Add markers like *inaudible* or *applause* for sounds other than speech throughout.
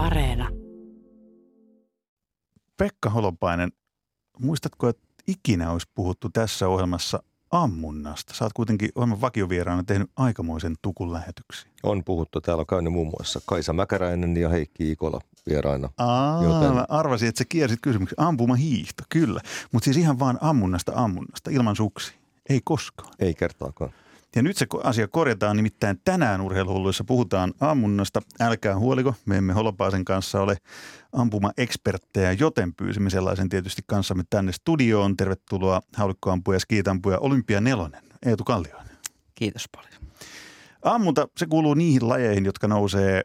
Areena. Pekka Holopainen, muistatko, että ikinä olisi puhuttu tässä ohjelmassa ammunnasta? Oot kuitenkin ohjelman vakiovieraana tehnyt aikamoisen tukun lähetyksiä. On puhuttu. Täällä on käynyt muun muassa Kaisa Mäkäräinen ja Heikki Ikola vieraina. Aa, Joten- mä arvasin, että sä kiersit kysymyksen. Ampuma hiihto, kyllä. Mutta siis ihan vaan ammunnasta ammunnasta, ilman suksi. Ei koskaan. Ei kertaakaan. Ja nyt se asia korjataan, nimittäin tänään urheiluhulluissa puhutaan ammunnasta. Älkää huoliko, me emme Holopaisen kanssa ole ampuma-eksperttejä, joten pyysimme sellaisen tietysti kanssamme tänne studioon. Tervetuloa haulikkoampuja ja skiitampuja Olympia Nelonen, Eetu Kallioinen. Kiitos paljon. Ammunta, se kuuluu niihin lajeihin, jotka nousee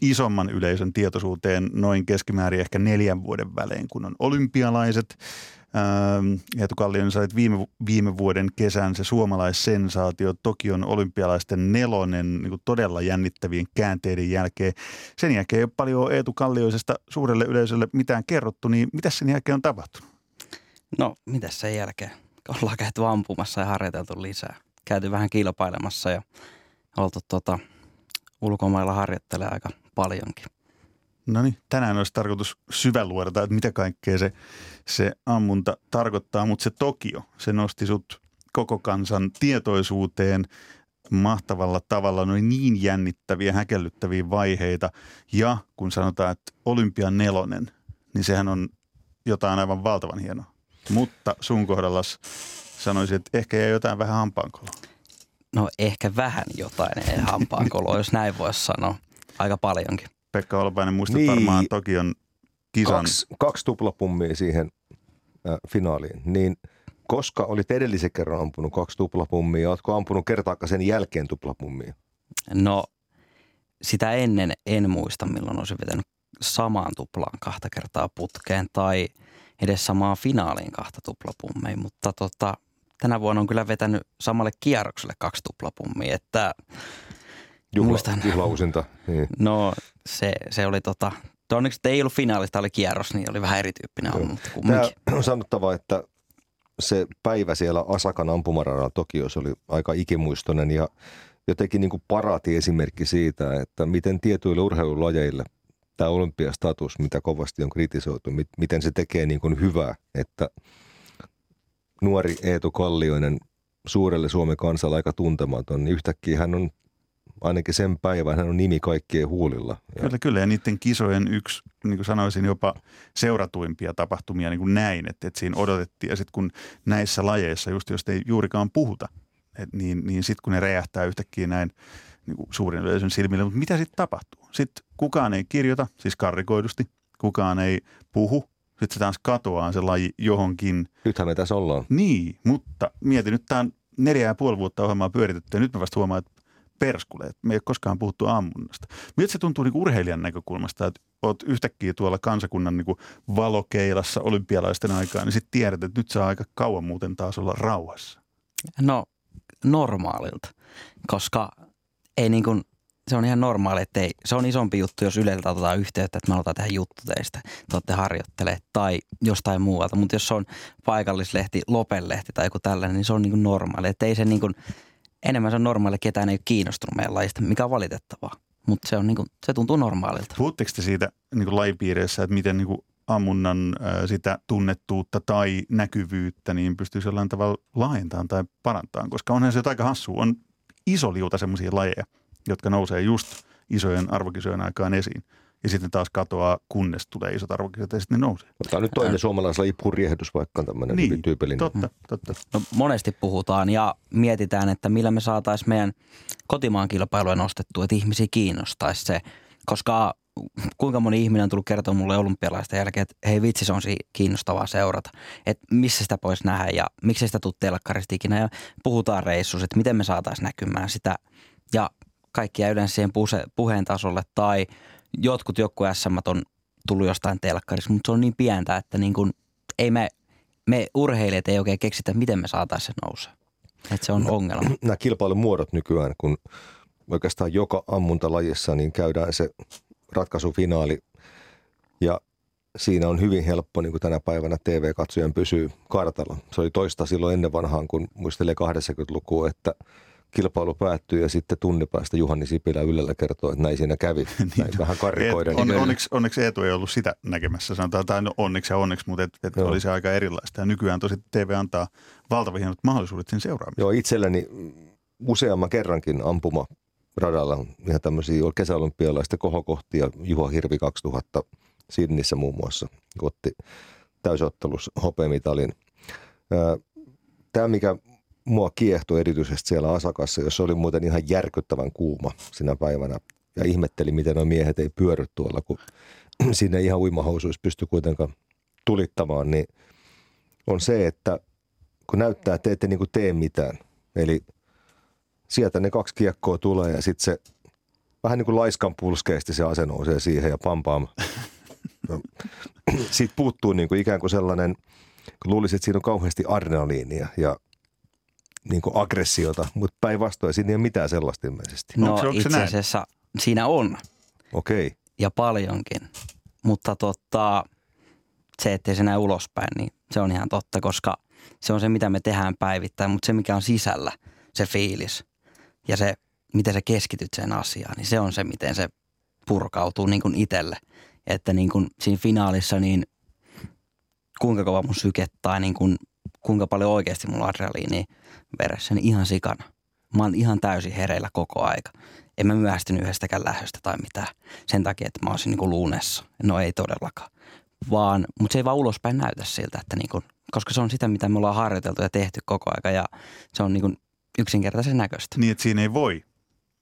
isomman yleisön tietoisuuteen noin keskimäärin ehkä neljän vuoden välein, kun on olympialaiset. Ähm, Eetu Kallioinen, sä olit viime, viime vuoden kesän se suomalaissensaatio, Tokion olympialaisten nelonen niin todella jännittävien käänteiden jälkeen. Sen jälkeen ei ole paljon Eetu Kallioisesta suurelle yleisölle mitään kerrottu, niin mitä sen jälkeen on tapahtunut? No, mitäs sen jälkeen? Ollaan käyty ampumassa ja harjoiteltu lisää. Käyty vähän kilpailemassa ja oltu tota, ulkomailla harjoittelee aika paljonkin. No niin, tänään olisi tarkoitus syväluodata, että mitä kaikkea se, se ammunta tarkoittaa, mutta se Tokio, se nosti sut koko kansan tietoisuuteen mahtavalla tavalla, noin niin jännittäviä, häkellyttäviä vaiheita. Ja kun sanotaan, että Olympian nelonen, niin sehän on jotain aivan valtavan hienoa. Mutta sun kohdallas sanoisin, että ehkä jäi jotain vähän hampaankoloa. No ehkä vähän jotain hampaankoloa, jos näin voisi sanoa. Aika paljonkin. Pekka Holopainen, muistat Niin. varmaan Tokion kisan. Kaksi, kaksi tuplapummia siihen äh, finaaliin. Niin koska olit edellisen kerran ampunut kaksi tuplapummia, ja oletko ampunut kertaakaan sen jälkeen tuplapummia? No, sitä ennen en muista, milloin olisin vetänyt samaan tuplaan kahta kertaa putkeen tai edes samaan finaaliin kahta tuplapummia, mutta tota, tänä vuonna on kyllä vetänyt samalle kierrokselle kaksi tuplapummia, että Juhla, Muistan. Juhlausinta. Niin. no se, se oli tota, onneksi ei ollut finaalista, oli kierros, niin oli vähän erityyppinen mutta Tämä on sanottava, että se päivä siellä Asakan ampumaradalla Tokiossa oli aika ikimuistoinen ja jotenkin niin kuin parati esimerkki siitä, että miten tietyille urheilulajeille tämä olympiastatus, mitä kovasti on kritisoitu, mit- miten se tekee niin kuin hyvää, että nuori Eetu Kallioinen, suurelle Suomen kansalle aika tuntematon, niin yhtäkkiä hän on ainakin sen päivän, hän on nimi kaikkien huulilla. Ja Kyllä, kyllä. Ja niiden kisojen yksi, niin kuin sanoisin, jopa seuratuimpia tapahtumia niin kuin näin, että, että siinä odotettiin. Ja sitten kun näissä lajeissa, just jos ei juurikaan puhuta, et niin, niin sitten kun ne räjähtää yhtäkkiä näin niin kuin suurin yleisön silmille, mutta mitä sitten tapahtuu? Sitten kukaan ei kirjoita, siis karrikoidusti, kukaan ei puhu, sitten se taas katoaa se laji johonkin. nythän me tässä ollaan. Niin, mutta mietin nyt, tämä on neljä ja puoli vuotta ohjelmaa pyöritetty ja nyt mä vasta huomaan, että perskule, että me ei ole koskaan puhuttu ammunnasta. Miltä se tuntuu niin urheilijan näkökulmasta, että oot yhtäkkiä tuolla kansakunnan niin kuin valokeilassa olympialaisten aikaa, niin sitten tiedät, että nyt saa aika kauan muuten taas olla rauhassa. No normaalilta, koska ei niin kuin, se on ihan normaali, että ei, se on isompi juttu, jos Yleltä otetaan yhteyttä, että me aletaan tehdä juttu teistä, te olette harjoittelemaan tai jostain muualta. Mutta jos se on paikallislehti, Lopelehti tai joku tällainen, niin se on niin kuin normaali. Että ei se niin kuin, enemmän se on normaali, ketään ei ole kiinnostunut meidän lajista, mikä on valitettavaa. Mutta se, on niin se tuntuu normaalilta. Puhutteko te siitä niin kuin lajipiireissä, että miten niin kuin ammunnan sitä tunnettuutta tai näkyvyyttä niin pystyisi jollain tavalla laajentamaan tai parantamaan? Koska onhan se aika hassu. On iso liuta semmoisia lajeja, jotka nousee just isojen arvokisojen aikaan esiin. Ja sitten taas katoaa, kunnes tulee isot arvokisat ja sitten ne nousee. Tämä on nyt toinen suomalaislaji purjehdus, vaikka on tämmöinen Niin, hyvin tyypillinen. Totta, totta. No, monesti puhutaan ja mietitään, että millä me saataisiin meidän kotimaan kilpailuja nostettua, että ihmisiä kiinnostaisi se, koska kuinka moni ihminen on tullut kertoa mulle olympialaisten jälkeen, että hei vitsi, se on si- kiinnostavaa seurata, että missä sitä voisi nähdä ja miksi sitä tuu telkkarista ikinä ja puhutaan reissussa, että miten me saataisiin näkymään sitä ja kaikki jää yleensä siihen puheen tasolle tai jotkut joku SM on tullut jostain telkkarista, mutta se on niin pientä, että niin kuin, ei me, me urheilijat ei oikein keksitä, miten me saataisiin se nousee. Että se on ongelma. *clears throat* Nämä kilpailumuodot nykyään, kun oikeastaan joka ammuntalajissa niin käydään se ratkaisufinaali ja siinä on hyvin helppo niin kuin tänä päivänä TV-katsojan pysyy kartalla. Se oli toista silloin ennen vanhaan, kun muistelee 80-lukua, että kilpailu päättyi ja sitten tunnin päästä Juhani Sipilä Ylellä kertoo, että näin siinä kävi. *laughs* Niin. Näin vähän karikoiden. Et, on, onneksi, onneksi Eetu ei ollut sitä näkemässä, sanotaan, tai no onneksi ja onneksi, mutta et, et oli se aika erilaista. Ja nykyään tosi TV antaa valtavan hienot mahdollisuudet sen seuraamiseen. Joo, itselleni useamman kerrankin ampuma radalla on ihan tämmöisiä kesäolympialaisten kohokohtia. Juha Hirvi 2000 Sidnissä muun muassa otti täysottelussa hopeamitalin. Tämä, mikä mua kiehtoi erityisesti siellä Asakassa, jossa oli muuten ihan järkyttävän kuuma sinä päivänä. Ja ihmetteli, miten nuo miehet ei pyörry tuolla, kun *clears throat* sinne ihan uimahousuissa pysty kuitenkaan tulittamaan, niin on se, että kun näyttää, että te ette niin kuin tee mitään. Eli sieltä ne kaksi kiekkoa tulee ja sitten se vähän niin kuin laiskan pulskeesti se ase nousee siihen ja pam pam. No, *clears throat* Siitä puuttuu niin kuin ikään kuin sellainen, kun luulisin, että siinä on kauheasti adrenaliinia ja niin kuin aggressiota, mutta päinvastoin siinä ei ole mitään sellaista ilmeisesti. No Onko se- onko se itse näin? asiassa siinä on Okei, ja paljonkin, mutta tota, se, ettei se näy ulospäin, niin se on ihan totta, koska se on se, mitä me tehdään päivittäin, mutta se, mikä on sisällä, se fiilis ja se, miten sä keskityt sen asiaan, niin se on se, miten se purkautuu niin kuin itselle. Että niin kuin siinä finaalissa, niin kuinka kova mun syke tai niin kuin, kuinka paljon oikeasti mulla on adrenaliinia veressä, niin ihan sikana. Mä oon ihan täysin hereillä koko aika. En mä myöhästynyt yhdestäkään lähöstä tai mitään sen takia, että mä olisin niin luunessa. No ei todellakaan. Vaan, mutta se ei vaan ulospäin näytä siltä, että niin kuin, koska se on sitä, mitä me ollaan harjoiteltu ja tehty koko aika ja se on niin kuin yksinkertaisen näköistä. Niin, että siinä ei voi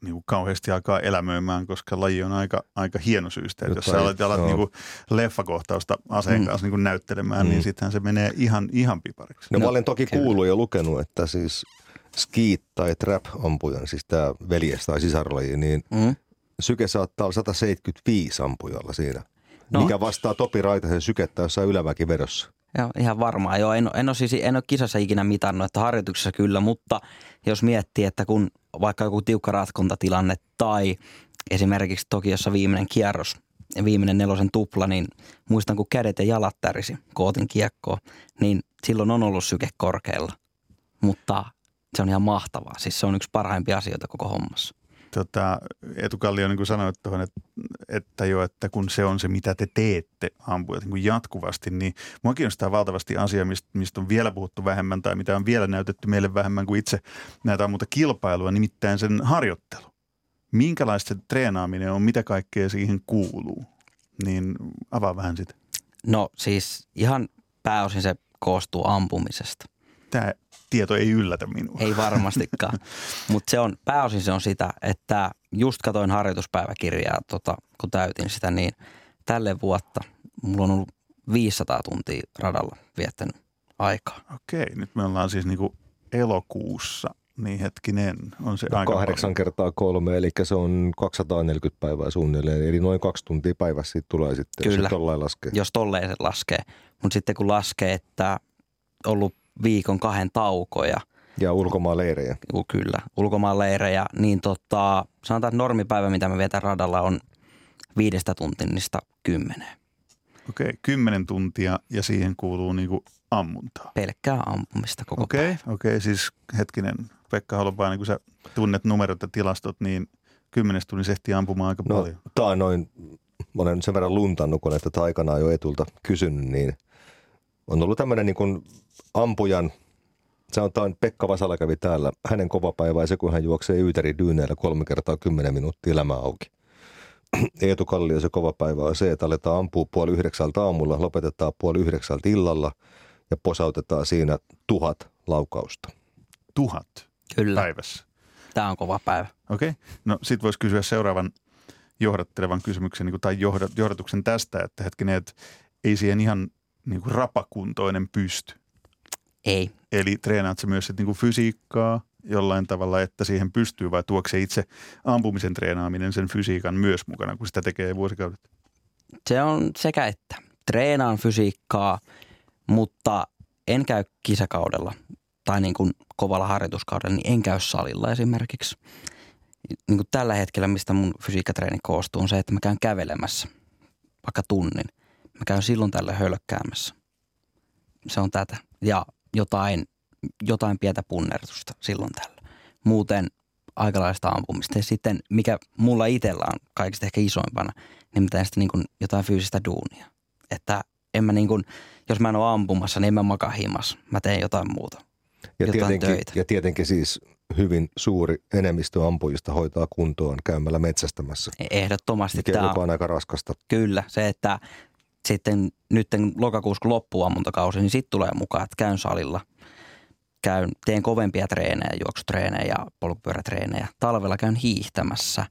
niin kuin kauheasti alkaa elämöimään, koska laji on aika, aika hienosyistä. Että jos sä alat, alat niin kuin leffakohtausta aseen Mm. kanssa niin kuin näyttelemään, Mm. niin sittenhän se menee ihan, ihan pipariksi. No, No, mä olen toki kyllä. kuullut ja lukenut, että siis skiit tai trap-ampujan, siis tämä veljes tai sisarlaji, niin Mm. syke saattaa olla 175 ampujalla siinä. No. No. Mikä vastaa Topi Raitasen sykettä jossain ylämäkivedossa. Joo, ihan varmaan. Joo, en, en, ole siis, en ole kisassa ikinä mitannut, että harjoituksessa kyllä, mutta jos miettii, että kun vaikka joku tiukka ratkontatilanne tai esimerkiksi Tokiossa viimeinen kierros, viimeinen nelosen tupla, niin muistan kun kädet ja jalat tärisi, kun otin kiekkoa, niin silloin on ollut syke korkealla. Mutta se on ihan mahtavaa. Siis se on yksi parhaimpia asioita koko hommassa. Tota, Eetu Kallio, niin kuin sanoit tuohon, että, että jo, että kun se on se, mitä te teette ampujat niin kuin jatkuvasti, niin mua kiinnostaa valtavasti asia, mistä, mistä on vielä puhuttu vähemmän tai mitä on vielä näytetty meille vähemmän kuin itse näitä ammunta kilpailua, nimittäin sen harjoittelu. Minkälaista se treenaaminen on, mitä kaikkea siihen kuuluu? Niin avaa vähän sitä. No siis ihan pääosin se koostuu ampumisesta. Tämä tieto ei yllätä minua. Ei varmastikaan. *laughs* Mutta se on, pääosin se on sitä, että just katoin harjoituspäiväkirjaa, tota, kun täytin sitä, niin tälle vuotta mulla on ollut 500 tuntia radalla viettänyt aikaa. Okei, nyt me ollaan siis niin kuin elokuussa, niin hetkinen, on se aika Kahdeksan paljon. kertaa kolme, eli se on 240 päivää suunnilleen. Eli noin kaksi tuntia päivässä siitä tulee sitten, jos Kyllä. se tollain laskee. Jos tolleen se laskee. Mutta sitten kun laskee, että ollut viikon kahden taukoja, Ja ulkomaan leirejä. Juu, kyllä, ulkomaanleirejä, niin tota, sanotaan, että normipäivä, mitä me vietän radalla, on viidestä tuntista kymmeneen. Okei, kymmenen tuntia ja siihen kuuluu niin kuin ammuntaa. Pelkkää ampumista koko Okei, päivä. okei, siis hetkinen, Pekka Holopainen, kun sä tunnet numerot ja tilastot, niin kymmenes tunnissa ehtii ampumaan aika No, paljon. tää on noin, mä olen sen verran luntannut, kun että tätä aikanaan jo etulta kysynyt, niin on ollut tämmöinen niin kuin ampujan, sanotaan Pekka Vasala kävi täällä, hänen kova päivä ja se, kun hän juoksee Yyteri dyyneillä kolme kertaa kymmenen minuuttia elämä auki. *clears throat* Eetu Kallio se kova päivä on se, että aletaan ampua puoli yhdeksältä aamulla, lopetetaan puoli yhdeksältä illalla ja posautetaan siinä tuhat laukausta. Tuhat Kyllä, päivässä. tämä on kova päivä. Okei, no sit voisi kysyä seuraavan johdattelevan kysymyksen niin kuin, tai johdat, johdatuksen tästä, että hetkinen, että ei siihen ihan niin kuin rapakuntoinen pysty. Ei, Eli treenaat sä myös sit, niin kuin fysiikkaa jollain tavalla, että siihen pystyy vai tuokse se itse ampumisen treenaaminen sen fysiikan myös mukana, kun sitä tekee vuosikaudet? se on sekä että. Treenaan fysiikkaa, mutta en käy kisakaudella tai niin kuin kovalla harjoituskaudella, niin en käy salilla esimerkiksi. Niin kuin tällä hetkellä, mistä mun fysiikkatreeni koostuu, on se, että mä käyn kävelemässä vaikka tunnin. Mä käyn silloin tällä hölkkäämässä. Se on tätä. Ja jotain, jotain pientä punnertusta silloin tällä. muuten aikalaista ampumista. Ja sitten mikä mulla itsellä on kaikista ehkä isoimpana, niin mä teen sitten niin kuin jotain fyysistä duunia. Että en mä niin kuin, jos mä en ole ampumassa, niin en mä makaa himas. Mä teen jotain muuta. Ja jotain tietenkin, töitä. ja tietenkin siis hyvin suuri enemmistö ampujista hoitaa kuntoon käymällä metsästämässä, Ehdottomasti mikä tämä on aika raskasta. Kyllä, se, että sitten nyt lokakuussa kun loppuu ammuntakausi, niin sitten tulee mukaan, että käyn salilla. Käyn, teen kovempia treenejä, juoksutreenejä ja polkupyörätreenejä. Talvella käyn hiihtämässä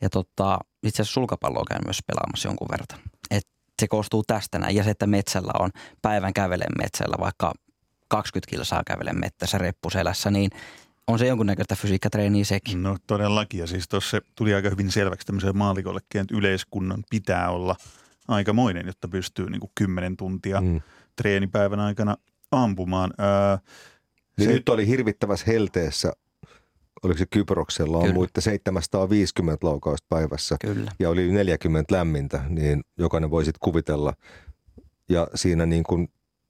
ja tota, itse asiassa sulkapalloa käyn myös pelaamassa jonkun verran. Et se koostuu tästä näin. Ja se, että metsällä on päivän kävelen metsällä, vaikka 20 kilsaa kävelen mettässä reppuselässä, niin on se jonkunnäköistä fysiikkatreeniä sekin. No todellakin. Ja siis tuossa tuli aika hyvin selväksi tämmöiselle maalikollekin, että yleiskunnan pitää olla aikamoinen, jotta pystyy niin kuin 10 tuntia mm. Treenipäivän aikana ampumaan. Öö, Niin Se- nyt oli hirvittävässä helteessä, oliko se Kyproksella, Kyllä. ammuitte 750 laukausta päivässä Kyllä. ja oli 40 lämmintä, niin jokainen voi sitten kuvitella. Ja siinä niin kuin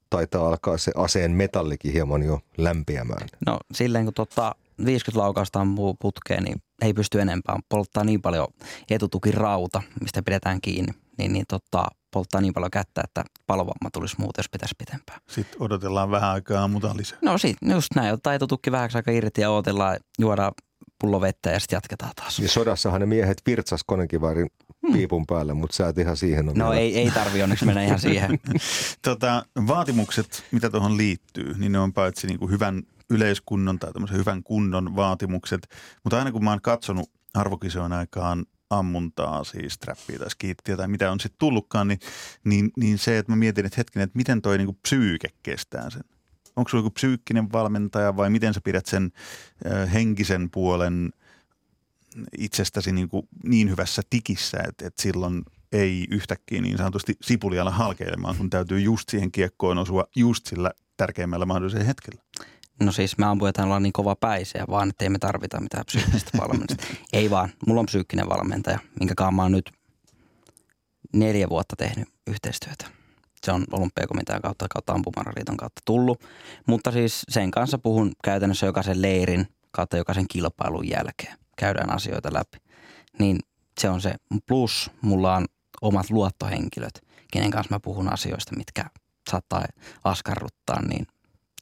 taitaa alkaa se aseen metallikin hieman jo lämpiämään. No silleen kun tota 50 laukausta ampuu putkeen, niin ei pysty enempää. Polttaa niin paljon etutukirauta, mistä pidetään kiinni, niin, niin tota, polttaa niin paljon kättä, että palovamma tulisi muuten, jos pitäisi pitempään. Sitten odotellaan vähän aikaa ammutaan lisää. No sit, just näin, ottaa etutukki vähäksi aika irti ja odotellaan, juodaan pullo vettä ja sitten jatketaan taas. Ja sodassahan ne miehet virtsas konekiväärin piipun päälle, mutta sä et ihan siihen ole No vielä. ei, ei tarvi onneksi mennä ihan siihen. *laughs* Tota, vaatimukset, mitä tuohon liittyy, niin ne on paitsi niin kuin hyvän yleiskunnon tai tämmöisen hyvän kunnon vaatimukset. Mutta aina kun mä oon katsonut arvokisojen aikaan ammuntaa, siis trappia tai skiittiä tai mitä on sitten tullutkaan, niin, niin, niin se, että mä mietin, että hetkinen, että miten toi niin kuin psyyke kestää sen. Onko sulla joku psyykkinen valmentaja vai miten sä pidät sen ö, henkisen puolen itsestäsi niin, kuin niin hyvässä tikissä, että, että silloin ei yhtäkkiä niin sanotusti sipulialla halkeilemaan, kun täytyy just siihen kiekkoon osua just sillä tärkeimmällä mahdollisella hetkellä. No siis me ampujat ollaan niin kova päisiä, vaan että ei me tarvita mitään psyykkistä valmennusta. *laughs* ei vaan, mulla on psyykkinen valmentaja, minkä mä oon nyt neljä vuotta tehnyt yhteistyötä. Se on olympiakomitean kautta, kautta ampumaraliiton kautta tullut. Mutta siis sen kanssa puhun käytännössä jokaisen leirin kautta jokaisen kilpailun jälkeen. Käydään asioita läpi. Niin se on se. Plus mulla on omat luottohenkilöt, kenen kanssa mä puhun asioista, mitkä saattaa askarruttaa, niin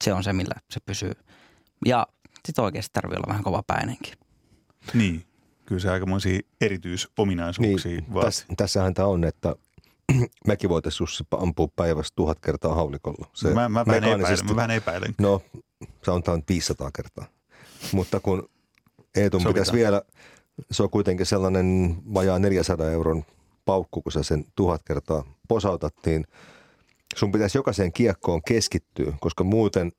se on se, millä se pysyy. Ja sitten oikeasti tarvii olla vähän kova päinenkin. Niin, kyllä se aikamoisia erityisominaisuuksia Niin, vaatii. täs, tässähän tämä on, että *clears throat* mekin voitaisiin Jussi ampua päivässä tuhat kertaa haulikolla. Se mä, mä, vähän epäilen, mä vähän epäilen. No, se on tämä 500 kertaa. Mutta kun Eetun Sovitaan. pitäisi vielä, se on kuitenkin sellainen vajaa 400 euron paukku, kun sä sen tuhat kertaa posautat, niin sun pitäisi jokaiseen kiekkoon keskittyä, koska muuten,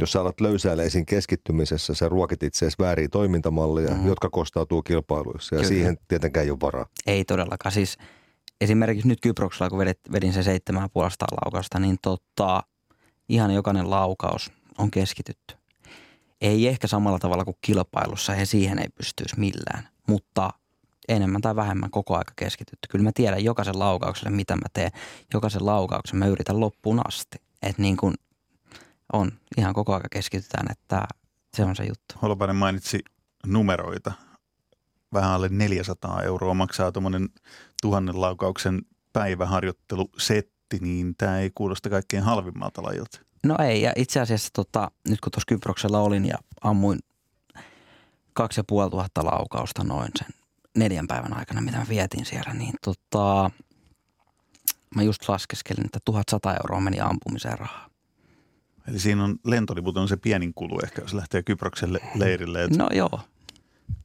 jos sä alat löysäillä esiin keskittymisessä, sä ruokit itseäsi vääriä toimintamalleja, Mhm. mm. jotka kostautuu kilpailuissa, ja Kyllä. siihen tietenkään ei ole varaa. Ei todellakaan. Siis esimerkiksi nyt Kyproksella, kun vedit, vedin se seitsemän puolesta laukausta, niin tota, ihan jokainen laukaus on keskitytty. Ei ehkä samalla tavalla kuin kilpailussa, ja siihen ei pystyisi millään, mutta enemmän tai vähemmän koko aika keskitytty. Kyllä mä tiedän jokaisen laukaukselle, mitä mä teen. Jokaisen laukauksen mä yritän loppuun asti. Että niin kuin on, ihan koko aika keskitytään, että se on se juttu. Holopainen mainitsi numeroita. Vähän alle 400 euroa maksaa tuommoinen tuhannen laukauksen päiväharjoittelusetti, niin tämä ei kuulosta kaikkein halvimmalta lajilta. No ei, ja itse asiassa tota, nyt kun tuossa Kyproksella olin ja ammuin kaksi ja puoli tuhatta laukausta noin sen neljän päivän aikana, mitä mä vietin siellä, niin tota, mä just laskeskelin, että 1100 euroa meni ampumiseen rahaa. Eli siinä on lentoliput on se pienin kulu ehkä, jos lähtee Kyprokselle leirille, että No joo,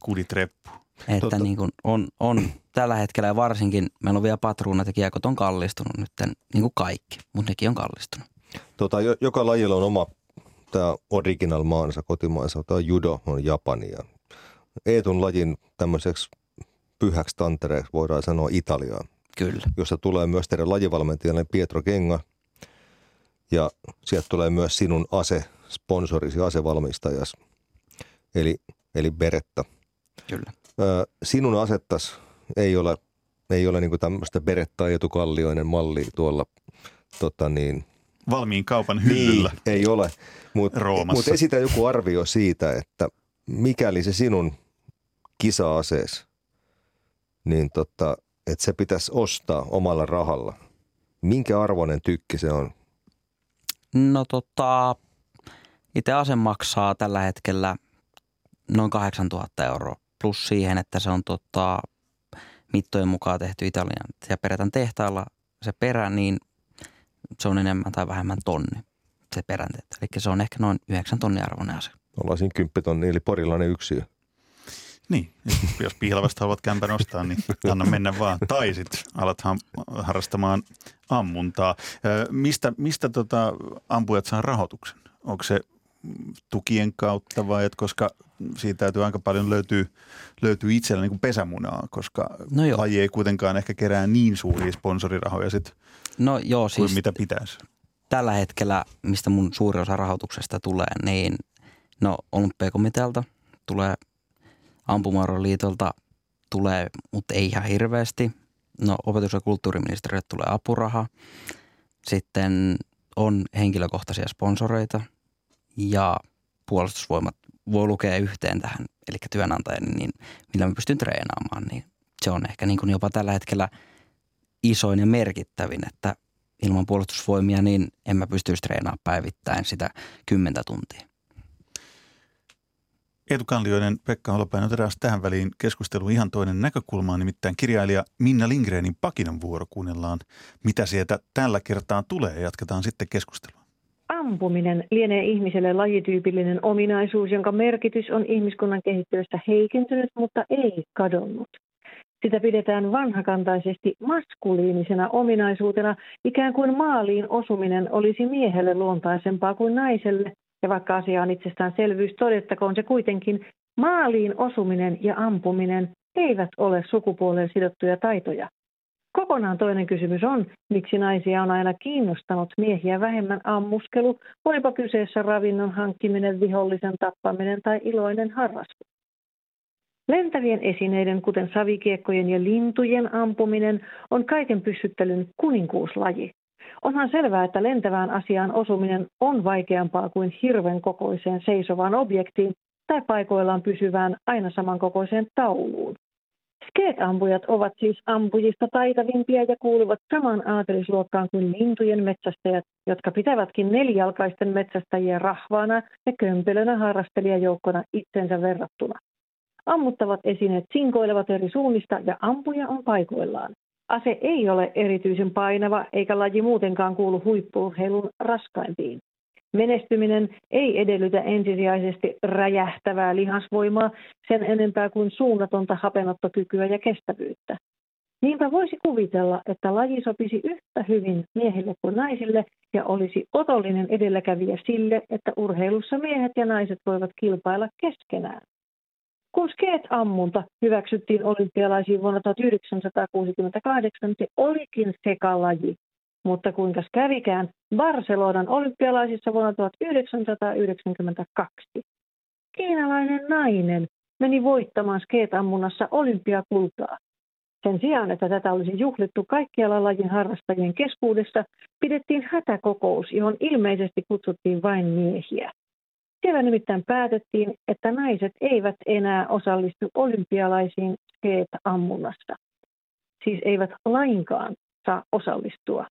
kudit reppu. että Totta. niin kuin on, on tällä hetkellä ja varsinkin meillä on vielä patruunat ja kiekot on kallistunut nyt, niin kuin kaikki, mutta nekin on kallistunut. Tota, jo, joka lajilla on oma tämä original maansa, kotimaansa. Tämä judo on Japani ja Eetun lajin tämmöiseksi pyhäksi tantereeksi voidaan sanoa Italiaa, Kyllä, josta tulee myös teidän lajivalmentajalle Pietro Kenga ja sieltä tulee myös sinun ase, sponsorisi, asevalmistajas, eli, eli Beretta. kyllä. Ö, sinun asettas ei ole, ei ole niinku tämmöistä Beretta etukallioinen malli tuolla tota niin, Valmiin kaupan hyllyllä. niin, ei ole. Mutta mut esitä joku arvio siitä, että mikäli se sinun kisa-asees, niin tota, että se pitäisi ostaa omalla rahalla. Minkä arvoinen tykki se on? No tota, itse ase maksaa tällä hetkellä noin 8000 euroa. Plus siihen, että se on tota, mittojen mukaan tehty Italian ja perätän tehtaalla se perä, niin se on enemmän tai vähemmän tonni se peränteet. Eli se on ehkä noin 9 tonnin arvoinen ase. Ollaan siinä 10 tonni, eli porilainen yksiö. Niin, *laughs* jos piilavasta haluat kämpän ostaa, niin anna mennä vaan. Tai sitten alat harrastamaan ammuntaa. Mistä, mistä tota ampujat saa rahoituksen? Onko se tukien kautta vai, että koska siitä täytyy aika paljon löytyy, löytyy itsellä niin kuin pesämunaa, koska no joo. laji ei kuitenkaan ehkä kerää niin suuria sponsorirahoja sit no joo, kuin siis mitä pitäisi. Tällä hetkellä, mistä mun suuri osa rahoituksesta tulee, niin no olympiakomitealta tulee Ampumaroliitolta tulee, mutta ei ihan hirveästi. No opetus- ja kulttuuriministeriölle tulee apuraha. Sitten on henkilökohtaisia sponsoreita ja puolustusvoimat voi lukea yhteen tähän, eli työnantajani, niin millä mä pystyn treenaamaan, niin se on ehkä niin kuin jopa tällä hetkellä isoin ja merkittävin, että ilman puolustusvoimia niin en mä pystyisi treenaamaan päivittäin sitä kymmentä tuntia. Eetu Kallioinen, Pekka Holopainen otetaan tähän väliin keskustelu ihan toinen näkökulma, nimittäin kirjailija Minna Lindgrenin Pakinan vuoro. Kuunnellaan, mitä sieltä tällä kertaa tulee ja jatketaan sitten keskustelua. Ampuminen lienee ihmiselle lajityypillinen ominaisuus, jonka merkitys on ihmiskunnan kehittyessä heikentynyt, mutta ei kadonnut. Sitä pidetään vanhakantaisesti maskuliinisena ominaisuutena, ikään kuin maaliin osuminen olisi miehelle luontaisempaa kuin naiselle – ja vaikka asia on itsestäänselvyys, todettakoon se kuitenkin, maaliin osuminen ja ampuminen eivät ole sukupuoleen sidottuja taitoja. Kokonaan toinen kysymys on, miksi naisia on aina kiinnostanut miehiä vähemmän ammuskelu, voipa kyseessä ravinnon hankkiminen, vihollisen tappaminen tai iloinen harrastus. Lentävien esineiden, kuten savikiekkojen ja lintujen ampuminen, on kaiken pyssyttelyn kuninkuuslaji. Onhan selvää, että lentävään asiaan osuminen on vaikeampaa kuin hirven kokoiseen seisovaan objektiin tai paikoillaan pysyvään aina samankokoiseen tauluun. Skeet-ampujat ovat siis ampujista taitavimpia ja kuuluvat samaan aatelisluokkaan kuin lintujen metsästäjät, jotka pitävätkin nelijalkaisten metsästäjiä rahvaana ja kömpelönä harrastelijajoukkona itsensä verrattuna. Ammuttavat esineet sinkoilevat eri suunnista ja ampuja on paikoillaan. Ase ei ole erityisen painava eikä laji muutenkaan kuulu huippuurheilun raskaimpiin. Menestyminen ei edellytä ensisijaisesti räjähtävää lihasvoimaa sen enempää kuin suunnatonta hapenottokykyä ja kestävyyttä. Niinpä voisi kuvitella, että laji sopisi yhtä hyvin miehille kuin naisille ja olisi otollinen edelläkävijä sille, että urheilussa miehet ja naiset voivat kilpailla keskenään. Skeet-ammunta hyväksyttiin olympialaisiin vuonna 1968, se olikin sekalaji. Mutta kuinka kävikään Barcelonan olympialaisissa vuonna 1992. Kiinalainen nainen meni voittamaan skeet-ammunnassa olympiakultaa. Sen sijaan, että tätä olisi juhlittu kaikkialla lajin harrastajien keskuudessa, pidettiin hätäkokous, johon ilmeisesti kutsuttiin vain miehiä. Siellä nimittäin päätettiin, että naiset eivät enää osallistu olympialaisiin skeet-ammunnasta. Siis eivät lainkaan saa osallistua.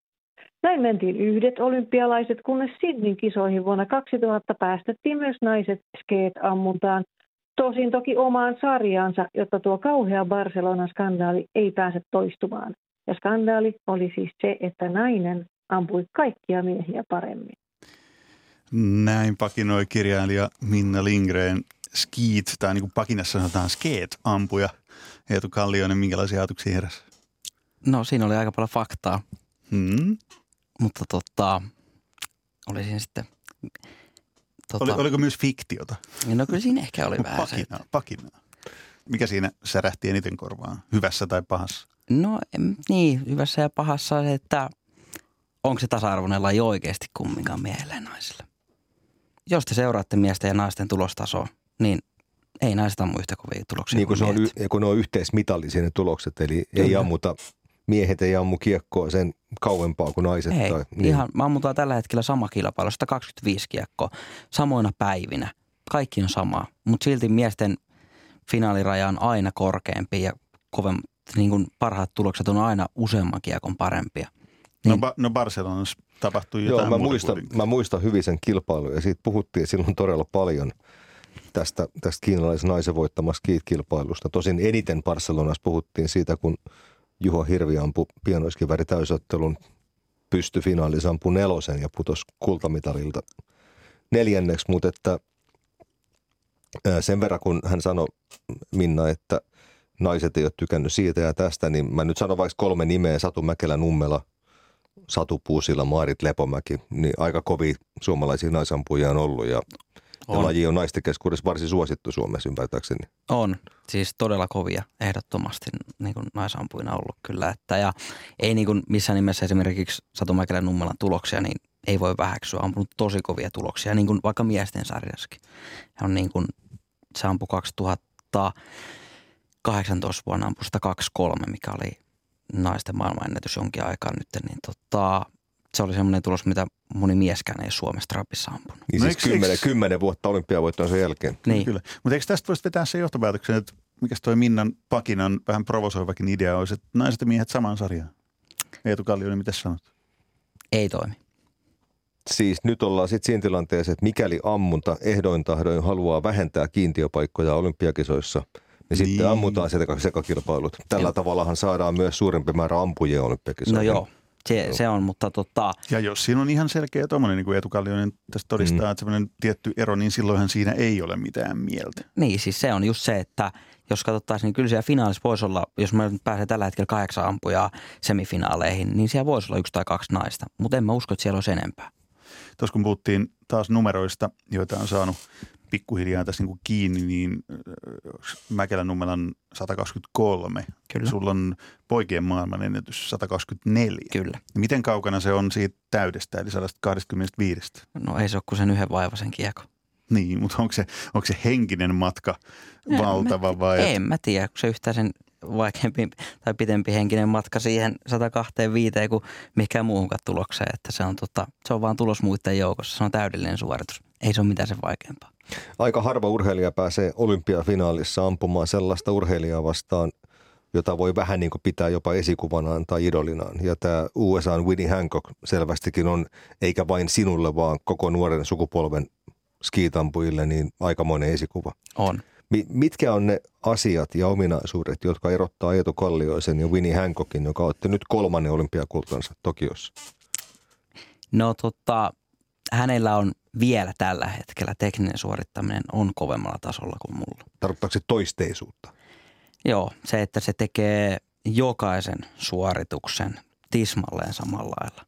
Näin mentiin yhdet olympialaiset, kunnes Sydneyn kisoihin vuonna 2000 päästettiin myös naiset skeet-ammuntaan. Tosin toki omaan sarjaansa, jotta tuo kauhea Barcelonan skandaali ei pääse toistumaan. Ja skandaali oli siis se, että nainen ampui kaikkia miehiä paremmin. Näin pakinoi kirjailija Minna Lindgren skiit, tai niin kuin pakinassa sanotaan skeet, ampuja. Eetu Kallioinen, minkälaisia ajatuksia heräsi? No siinä oli aika paljon faktaa. Hmm. Mutta tota, olisin sitten... Tota, oli, oliko myös fiktiota? No kyllä siinä ehkä oli vähän pakinaa, se. Pakinaa. Mikä siinä särähti eniten korvaan, hyvässä tai pahassa? No niin, hyvässä ja pahassa se, että onko se tasa-arvoinen laji oikeasti kumminkaan miehelle ja naisille jos te seuraatte miesten ja naisten tulostasoa, niin ei naiset ammu yhtä kovia tuloksia niin kun, se on, kun ne on yhteismitallisia ne tulokset, eli Kyllä. ei ammuta, miehet ei ammu kiekkoa sen kauempaa kuin naiset. Ei, tai, niin. ihan, me ammutaan tällä hetkellä sama kilpailu, 125 kiekkoa, samoina päivinä. kaikki on sama, mutta silti miesten finaaliraja on aina korkeampi ja kovem, niin kuin parhaat tulokset on aina useamman kiekon parempia. No, Niin, ba- no Barcelonassa tapahtui Joo, jotain mä muuta muistan, mä muistan hyvin sen kilpailun ja siitä puhuttiin silloin todella paljon tästä, tästä kiinalaisen naisen voittamasta kilpailusta. Tosin eniten Barcelonassa puhuttiin siitä, kun Juho Hirvi ampui pienoiskiväri täysottelun pystyfinaalissa ampui nelosen ja putosi kultamitalilta neljänneksi, mutta että sen verran kun hän sanoi Minna, että naiset ei ole tykännyt siitä ja tästä, niin mä nyt sanon vaikka kolme nimeä, Satu Mäkelä Nummela, Satu Puusila, Maarit Lepomäki, niin aika kovia suomalaisia naisampujia on ollut ja, ja on, laji on naisten keskuudessa varsin suosittu Suomessa ymmärtääkseni. on, siis todella kovia ehdottomasti niin kuin naisampuina ollut kyllä. Että, ja ei niin kuin missään nimessä esimerkiksi Satu Mäkelän Nummelan tuloksia, niin ei voi väheksyä. On ampunut tosi kovia tuloksia, niin kuin vaikka miesten sarjassakin. Hän on niin kuin, se ampui 2018 vuonna ampui 123, mikä oli naisten maailmanennätys jonkin aikaa nyt, niin tota, se oli semmoinen tulos, mitä moni mieskään ei Suomessa trapissa ampunut. Niin No siis kymmenen, kymmenen vuotta olympiavoittoon sen jälkeen. Niin, Kyllä. Mutta eikö tästä voisi vetää se johtopäätöksen, että mikä toi Minnan Pakinan vähän provosoivakin idea olisi, että naiset ja miehet samaan sarjaan? Eetu Kallioinen, mitä sanot? ei toimi. Siis nyt ollaan sitten siinä tilanteessa, että mikäli ammunta ehdoin tahdoin haluaa vähentää kiintiöpaikkoja olympiakisoissa, niin, sitten Niin. ammutaan seka- sekakilpailut. Tällä Joo. tavallahan saadaan myös suurempi määrä ampujia olympiakisoihin. No joo, se, se on, mutta tota, Ja jos siinä on ihan selkeä tuommoinen, niin kuin Eetu Kallioinen tästä todistaa, mm. että semmoinen tietty ero, niin silloinhan siinä ei ole mitään mieltä. Niin, siis se on just se, että jos katsottaisiin, niin kyllä siellä finaalissa voisi olla, jos me nyt pääsee tällä hetkellä kahdeksan ampujaa semifinaaleihin, niin siellä voisi olla yksi tai kaksi naista. Mutta en mä usko, että siellä olisi enempää. Tuossa kun puhuttiin taas numeroista, joita on saanut pikkuhiljaa tässä niin kuin kiinni, niin äh, Mäkelän Nummelan 123. Kyllä. Sulla on poikien maailman ennätys 124. Kyllä. Miten kaukana se on siitä täydestä, eli 125? No ei se ole kuin sen yhden vaivaisen kiekko. Niin, mutta onko se, onko se henkinen matka En valtava mä, vai? En mä tiedä, kun se yhtään sen vaikeampi tai pitempi henkinen matka siihen 125 kuin mikään muuhunkaan tulokseen. Että se on, tota, se on vaan tulos muiden joukossa. Se on täydellinen suoritus. Ei se ole mitään sen vaikeampaa. Aika harva urheilija pääsee olympiafinaalissa ampumaan sellaista urheilijaa vastaan, jota voi vähän niin kuin pitää jopa esikuvanaan tai idolinaan. Ja tämä USAn Winnie Hancock selvästikin on, eikä vain sinulle, vaan koko nuoren sukupolven skiitampujille, niin aikamoinen esikuva. On. Mi- mitkä on ne asiat ja ominaisuudet, jotka erottaa Eetu Kallioisen ja Winnie Hancockin, joka otti nyt kolmannen olympiakultansa Tokiossa? No tota, hänellä on vielä tällä hetkellä tekninen suorittaminen on kovemmalla tasolla kuin mulla. Tarkoittaako se toisteisuutta? Joo, se, että se tekee jokaisen suorituksen tismalleen samalla lailla.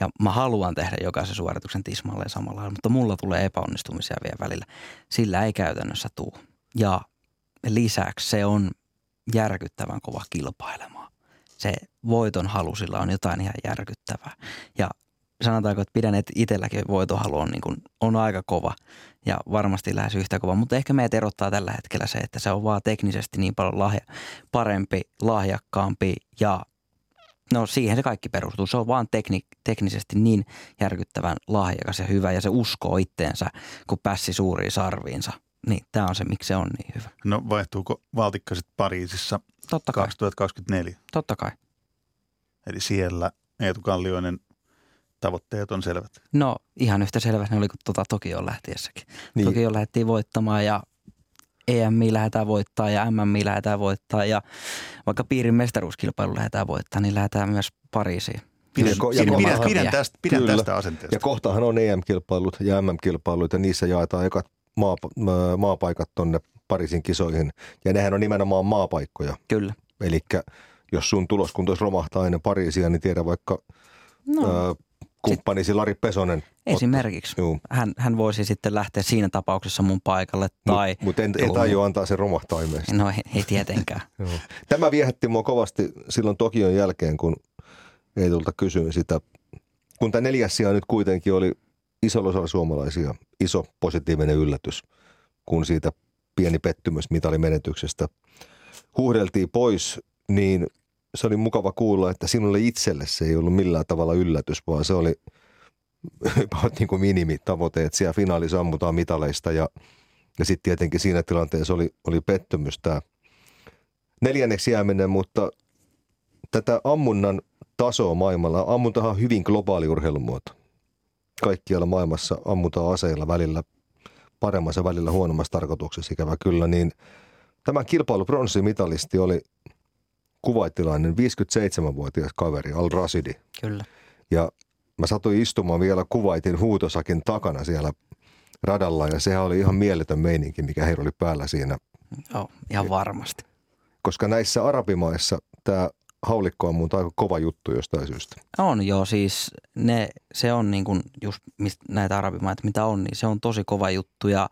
Ja mä haluan tehdä jokaisen suorituksen tismalleen samalla lailla, mutta mulla tulee epäonnistumisia vielä välillä. Sillä ei käytännössä tuu. Ja lisäksi se on järkyttävän kova kilpailemaan. Se voiton halu sillä on jotain ihan järkyttävää. Ja sanotaanko, että pidän, että itselläkin voitonhalu on, niin kuin, on aika kova ja varmasti lähes yhtä kova, mutta ehkä meitä erottaa tällä hetkellä se, että se on vaan teknisesti niin paljon lahja, parempi, lahjakkaampi ja no siihen se kaikki perustuu. Se on vaan tekni, teknisesti niin järkyttävän lahjakas ja hyvä ja se uskoo itteensä, kun pässi suuriin sarviinsa. Niin tämä on se, miksi se on niin hyvä. No vaihtuuko valtikka sitten Pariisissa Totta kai, 2024? totta kai. Eli siellä Eetu Kallioinen tavoitteet on selvät. No ihan yhtä selvä ne oli kuin tuota Tokioon lähtiessäkin. Niin. Tokioon lähdettiin voittamaan ja EMI lähdetään voittaa ja MMI lähdetään voittaa ja vaikka piirin mestaruuskilpailu lähdetään voittaa, niin lähdetään myös Pariisiin. Pidän, Ja ja pidän, pidän, tästä, pidän Kyllä. tästä asenteesta. Ja kohtahan on EM-kilpailut ja MM-kilpailut ja niissä jaetaan ekat maa, maa- maapaikat tonne Pariisin kisoihin. Ja nehän on nimenomaan maapaikkoja. Kyllä. Eli jos sun tuloskuntois romahtaa ennen Pariisia, niin tiedä vaikka No, ää, kumppanisi Lari Pesonen. esimerkiksi. Joo. Hän, hän voisi sitten lähteä siinä tapauksessa mun paikalle tai... Mutta mut en, tajua antaa sen romahtaa ilmeisesti. No ei, ei tietenkään. *laughs* Tämä viehätti mua kovasti silloin Tokion jälkeen, kun Eetulta kysyin sitä. Kun tämä neljäs sija nyt kuitenkin oli isolla osalla suomalaisia iso positiivinen yllätys, kun siitä pieni pettymys mitalimenetyksestä huuhdeltiin pois, niin se oli mukava kuulla, että sinulle itselle se ei ollut millään tavalla yllätys, vaan se oli *laughs* niin kuin minimitavoite, että siellä finaalissa ammutaan mitaleista ja Ja sitten tietenkin siinä tilanteessa oli, oli pettymys tämä neljänneksi jääminen, mutta tätä ammunnan tasoa maailmalla, ammuntahan on hyvin globaali urheilumuoto. Kaikkialla maailmassa ammutaan aseilla välillä paremmassa välillä huonommassa tarkoituksessa ikävä kyllä, niin tämä kilpailu pronssimitalisti oli kuvaittilainen 57-vuotias kaveri Al Rasidi. Kyllä. Ja mä satuin istumaan vielä kuvaitin huutosakin takana siellä radalla ja sehän oli ihan mieletön meininki, mikä heillä oli päällä siinä. Joo, ihan varmasti. Koska näissä arabimaissa tämä haulikko on muuta aika kova juttu jostain syystä. On joo, siis ne, se on niin kuin just mistä näitä arabimaita, mitä on, niin se on tosi kova juttu ja,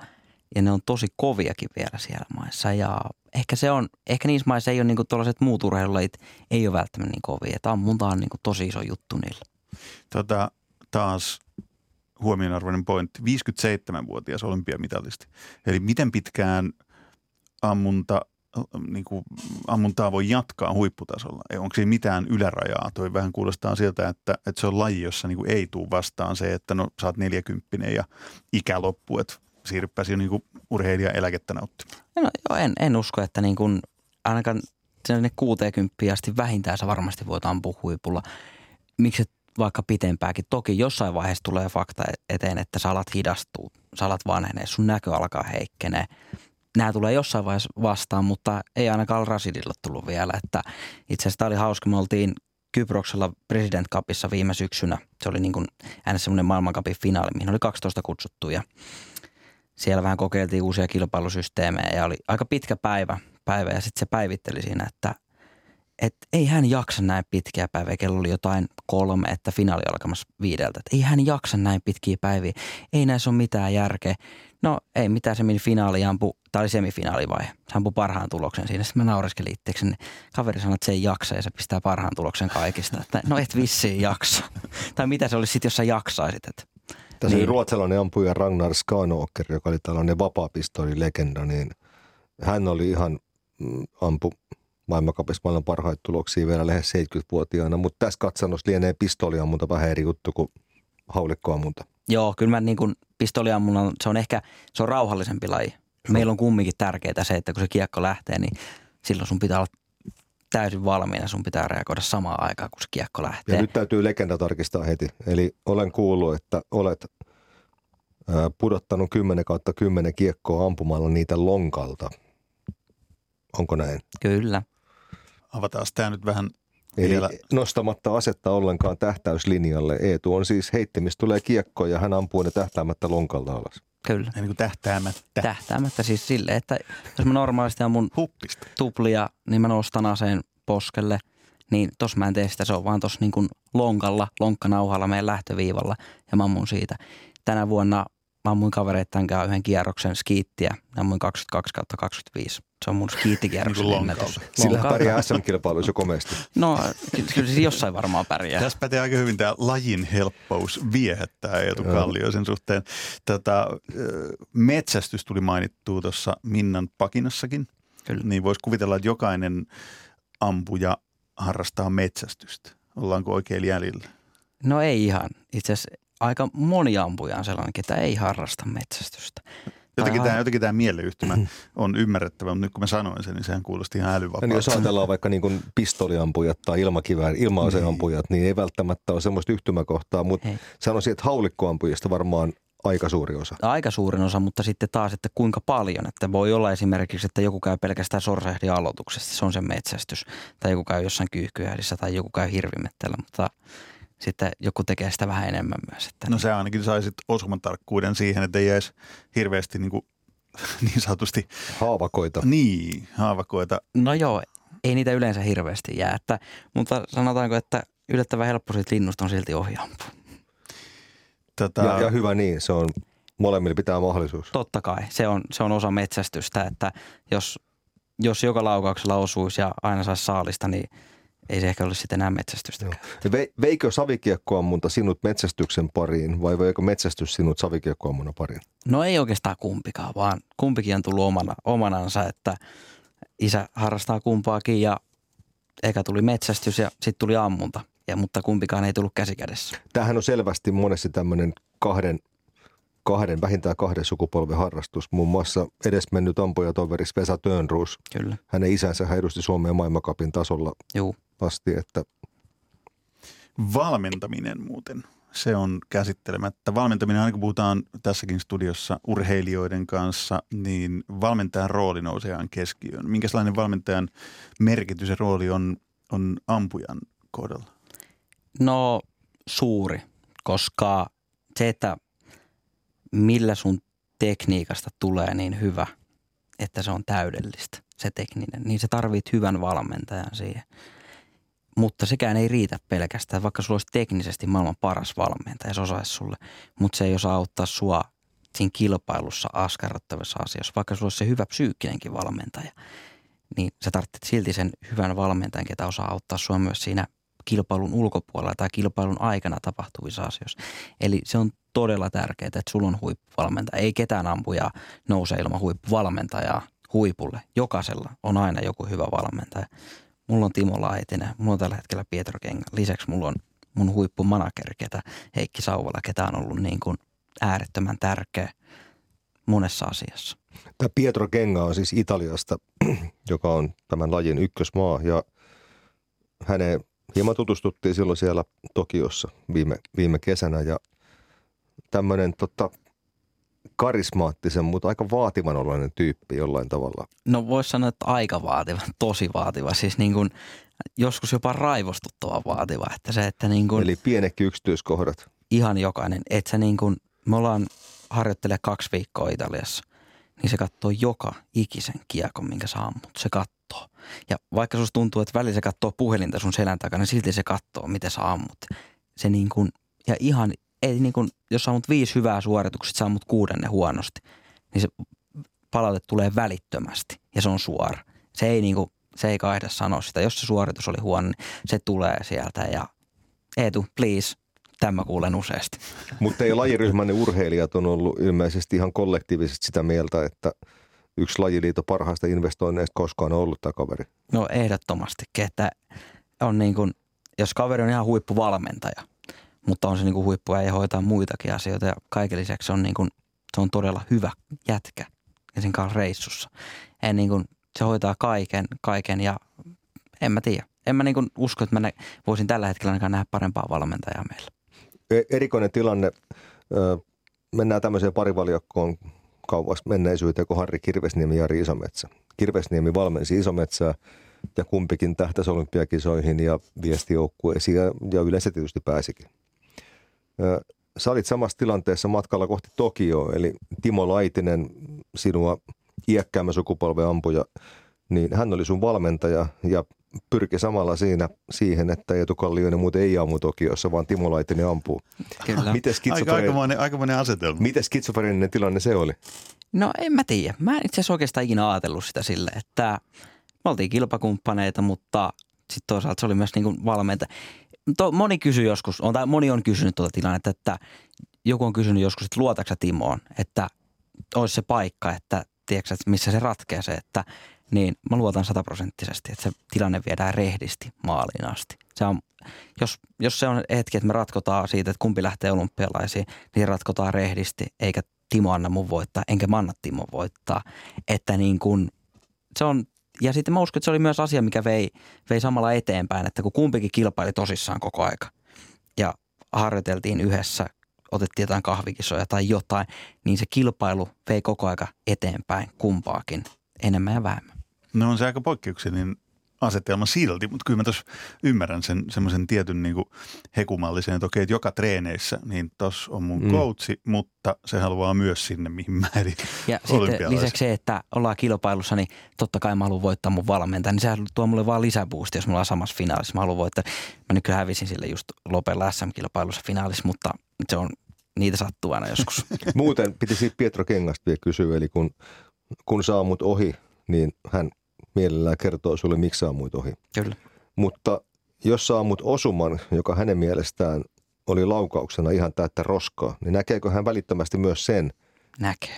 ja ne on tosi koviakin vielä siellä maissa. Ja ehkä se on, ehkä niissä maissa ei ole niin kuin tuollaiset muut urheilulajit, ei ole välttämättä niin kovia. Että ammunta on niin kuin tosi iso juttu niillä. Tota, taas huomionarvoinen pointti. 57-vuotias olympiamitalisti. Eli miten pitkään ammunta niin kuin ammuntaa voi jatkaa huipputasolla? Onko siinä mitään ylärajaa? Toi vähän kuulostaa siltä, että, että se on laji, jossa niin kuin ei tule vastaan se, että no sä oot 40 ja ikä loppuu, että siirrypäisi jo niin kuin urheilija eläkettä nauttimaan. No joo, en, en usko, että niin kuin ainakaan sinne 60 asti vähintään sä varmasti voit ampua huipulla. Miksi vaikka pitempääkin. Toki jossain vaiheessa tulee fakta eteen, että sä alat hidastua, sä alat vanhenee, sun näkö alkaa heikkenee – nämä tulee jossain vaiheessa vastaan, mutta ei ainakaan Rasidilla tullut vielä. Että itse asiassa tämä oli hauska. Me oltiin Kyproksella President Cupissa viime syksynä. Se oli niin kuin aina semmoinen maailmankapin finaali, mihin oli 12 kutsuttuja. Siellä vähän kokeiltiin uusia kilpailusysteemejä ja oli aika pitkä päivä, päivä ja sitten se päivitteli siinä, että että ei hän jaksa näin pitkiä päiviä. Kello oli jotain kolme, että finaali alkamassa viideltä. Että ei hän jaksa näin pitkiä päiviä. Ei näissä ole mitään järkeä. No ei mitään, se meni finaali ampu, tämä oli semifinaalivaihe. Se ampui parhaan tuloksen siinä. Sitten mä naureskelin itseksi. Niin kaveri sanoi, että se ei jaksa ja se pistää parhaan tuloksen kaikista. Että no et vissiin jaksa. tai mitä se olisi sitten, jos sä jaksaisit. Että. Tässä niin. oli ruotsalainen ampuja Ragnar Skanåker, joka oli tällainen vapaa-pistoli-legenda, niin hän oli ihan mm, ampu maailmankapissa maailman parhaita tuloksia vielä lähes 70-vuotiaana, mutta tässä katsannossa lienee pistoliammunta vähän eri juttu kuin haulikkoammunta. Joo, kyllä mä niin kuin pistoliammunnan, se on ehkä, se on rauhallisempi laji. Meillä on kumminkin tärkeää se, että kun se kiekko lähtee, niin silloin sun pitää olla täysin valmiina, sun pitää reagoida samaan aikaan, kun se kiekko lähtee. Ja nyt täytyy legenda tarkistaa heti. Eli olen kuullut, että olet pudottanut 10 kautta 10 kiekkoa ampumalla niitä lonkalta. Onko näin? Kyllä. Avataan tämä nyt vähän Eli vielä. nostamatta asetta ollenkaan tähtäyslinjalle. Eetu on siis heittimistä tulee kiekko ja hän ampuu ne tähtäämättä lonkalta alas. Kyllä. Ja niin kuin tähtäämättä. Tähtäämättä siis sille, että jos mä normaalisti ammun Huppista. tuplia, niin mä nostan aseen poskelle. Niin tos mä en tee sitä, se on vaan tossa niin kuin lonkalla, lonkkanauhalla meidän lähtöviivalla ja mä ammun siitä. Tänä vuonna mä ammuin kavereittain yhden kierroksen skiittiä. Mä ammuin 22 25 se on mun skiittikierroksen niin ennätys. Sillä pärjää SM-kilpailuissa komeasti. No, kyllä se jossain varmaan pärjää. Tässä pätee aika hyvin tämä lajin helppous viehättää Eetu Kallio sen suhteen. Tätä, metsästys tuli mainittua tuossa Minnan pakinassakin. Kyllä. Niin voisi kuvitella, että jokainen ampuja harrastaa metsästystä. Ollaanko oikein jäljellä? No ei ihan. Itse asiassa aika moni ampuja on sellainen, että ei harrasta metsästystä. Jotenkin tämä, jotenkin tämä mieleyhtymä on ymmärrettävä, mutta nyt kun mä sanoin sen, niin sehän kuulosti ihan älyvapaalta. Niin jos ajatellaan vaikka niin kuin pistoliampujat tai ilmakivään, ilma-aseampujat, niin. niin ei välttämättä ole semmoista yhtymäkohtaa, mutta Hei. sanoisin, että haulikkoampujista varmaan aika suuri osa. Aika suurin osa, mutta sitten taas, että kuinka paljon. Että voi olla esimerkiksi, että joku käy pelkästään sorsahdin aloituksesta, se on se metsästys. Tai joku käy jossain kyyhkyähdissä tai joku käy hirvimettällä, mutta sitten joku tekee sitä vähän enemmän myös. Että no se ainakin saisit osumatarkkuuden siihen, että ei edes hirveästi niin, kuin, *laughs* niin sanotusti... Haavakoita. Niin, haavakoita. No joo, ei niitä yleensä hirveästi jää, että, mutta sanotaanko, että yllättävän helppo siitä linnusta on silti ohjaampua. Tätä... Ja, ja hyvä niin, se on, molemmilla pitää mahdollisuus. Totta kai, se on, se on osa metsästystä, että jos, jos joka laukauksella osuisi ja aina saisi saalista, niin – ei se ehkä ole sitten enää metsästystä. Ve, veikö savikiekkoammunta sinut metsästyksen pariin vai veikö metsästys sinut savikiekkoammunnan pariin? No ei oikeastaan kumpikaan, vaan kumpikin on tullut omana, omanansa, että isä harrastaa kumpaakin ja eka tuli metsästys ja sitten tuli ammunta, ja, mutta kumpikaan ei tullut käsikädessä. Tämähän on selvästi monesti tämmöinen kahden kahden, vähintään kahden sukupolven harrastus. Muun muassa edesmennyt ampujatoveri Vesa Tönruus. Kyllä. Hänen isänsä hän edusti Suomea maailmankapin tasolla Juu. Asti, että Valmentaminen muuten, se on käsittelemättä. Valmentaminen, aina kun puhutaan tässäkin studiossa urheilijoiden kanssa, niin valmentajan rooli nousee aina keskiöön. Minkälainen valmentajan merkitys ja rooli on, on ampujan kohdalla? No suuri, koska se, että millä sun tekniikasta tulee niin hyvä, että se on täydellistä, se tekninen, niin se tarvit hyvän valmentajan siihen. Mutta sekään ei riitä pelkästään, vaikka sulla olisi teknisesti maailman paras valmentaja, se osaisi sulle, mutta se ei osaa auttaa sua siinä kilpailussa askarruttavissa asioissa, vaikka sulla olisi se hyvä psyykkinenkin valmentaja, niin sä tarvitset silti sen hyvän valmentajan, ketä osaa auttaa sua myös siinä kilpailun ulkopuolella tai kilpailun aikana tapahtuvissa asioissa. Eli se on todella tärkeää, että sulla on huippuvalmentaja. Ei ketään ampuja nouse ilman huippuvalmentajaa huipulle. Jokaisella on aina joku hyvä valmentaja. Mulla on Timo Laitinen, mulla on tällä hetkellä Pietro Kenga. Lisäksi mulla on mun huippumanageri, ketä Heikki Sauvala, ketä on ollut niin kuin äärettömän tärkeä monessa asiassa. Tämä Pietro Genga on siis Italiasta, *clears throat* joka on tämän lajin ykkösmaa ja häneen hieman tutustuttiin silloin siellä Tokiossa viime, viime kesänä ja tämmöinen tota, karismaattisen, mutta aika vaativan oloinen tyyppi jollain tavalla. No voisi sanoa, että aika vaativa, tosi vaativa. Siis niin kuin joskus jopa raivostuttava vaativa. Että se, että niin kuin Eli pienekki yksityiskohdat. ihan jokainen, että se niin kuin, me ollaan harjoittelemaan kaksi viikkoa Italiassa, niin se katsoo joka ikisen kiekon, minkä sä ammut. Se katsoo. Ja vaikka susta tuntuu, että välillä se katsoo puhelinta sun selän takana, niin silti se katsoo, miten sä ammut. Se niin kuin, ja ihan, ei niin kuin, jos sä ammut viisi hyvää suoritukset, sä ammut kuudenne huonosti, niin se palaute tulee välittömästi ja se on suora. Se ei, niin kuin, se ei kaihda sanoa sitä. Jos se suoritus oli huono, niin se tulee sieltä ja Eetu, please, tämä kuulen useasti. *laughs* Mutta ei lajiryhmänne urheilijat on ollut ilmeisesti ihan kollektiivisesti sitä mieltä, että yksi lajiliiton parhaista investoinneista koskaan on ollut tämä kaveri. No ehdottomastikin, että on niin kuin, jos kaveri on ihan huippuvalmentaja, mutta on se niin kuin ja hoitaa muitakin asioita ja kaiken lisäksi on niin kuin, se on todella hyvä jätkä ja sen kanssa reissussa. En niin kuin, se hoitaa kaiken, kaiken ja en mä tiedä. En mä niin usko, että mä nä- voisin tällä hetkellä ainakaan nähdä parempaa valmentajaa meillä. E- erikoinen tilanne. Mennään tämmöiseen parivaljakkoon kauas menneisyyteen kuin Harri Kirvesniemi ja Jari Isometsä. Kirvesniemi valmensi Isometsää ja kumpikin tähtäisi olympiakisoihin ja viestijoukkueisiin ja, ja yleensä tietysti pääsikin. Sä olit samassa tilanteessa matkalla kohti Tokioa, eli Timo Laitinen, sinua iäkkäämmä sukupolven ampuja, niin hän oli sun valmentaja ja pyrki samalla siinä siihen, että Eetu Kallioinen muuten ei ammu Tokiossa, vaan Timo Laitinen ampuu. Kyllä. Miten Aika, skitsofreeninen, aikamoinen, aikamoinen asetelma. miten skitsofreeninen tilanne se oli? No en mä tiedä. Mä en itse asiassa oikeastaan ikinä ajatellut sitä sille, että me oltiin kilpakumppaneita, mutta sitten toisaalta se oli myös niin kuin valmentaja. To, moni kysyi joskus, on, tai moni on kysynyt tuota tilannetta, että joku on kysynyt joskus, että luotatko sä Timoon, että olisi se paikka, että tiedätkö, että missä se ratkeaa se, että niin mä luotan sataprosenttisesti, että se tilanne viedään rehdisti maaliin asti. Se on, jos, jos se on hetki, että me ratkotaan siitä, että kumpi lähtee olympialaisiin, niin ratkotaan rehdisti, eikä Timo anna mun voittaa, enkä mä anna Timo voittaa. Että niin kun, se on, ja sitten mä uskon, että se oli myös asia, mikä vei, vei samalla eteenpäin, että kun kumpikin kilpaili tosissaan koko aika ja harjoiteltiin yhdessä, otettiin jotain kahvikisoja tai jotain, niin se kilpailu vei koko aika eteenpäin kumpaakin enemmän ja vähemmän. No on se aika poikkeuksellinen asetelma silti, mutta kyllä mä tuossa ymmärrän sen semmoisen tietyn niin kuin hekumallisen, että okei, että joka treeneissä, niin tossa on mun Mm. coachi, mutta se haluaa myös sinne, mihin mä eli Ja sitten lisäksi se, että ollaan kilpailussa, niin totta kai mä haluan voittaa mun valmentajan. Niin sehän tuo mulle vaan lisäboosti, jos me ollaan samassa finaalissa. Mä haluan voittaa. Mä nyt kyllä hävisin sille just Lopella SM-kilpailussa finaalissa, mutta se on, niitä sattuu aina joskus. *laughs* Muuten piti siitä Pietro Kengasta vielä kysyä, eli kun, kun sä ammut ohi, niin hän mielellään kertoo sulle, miksi sä ammuit ohi. kyllä. Mutta jos sä ammut osuman, joka hänen mielestään oli laukauksena ihan täyttä roskaa, niin näkeekö hän välittömästi myös sen? Näkee.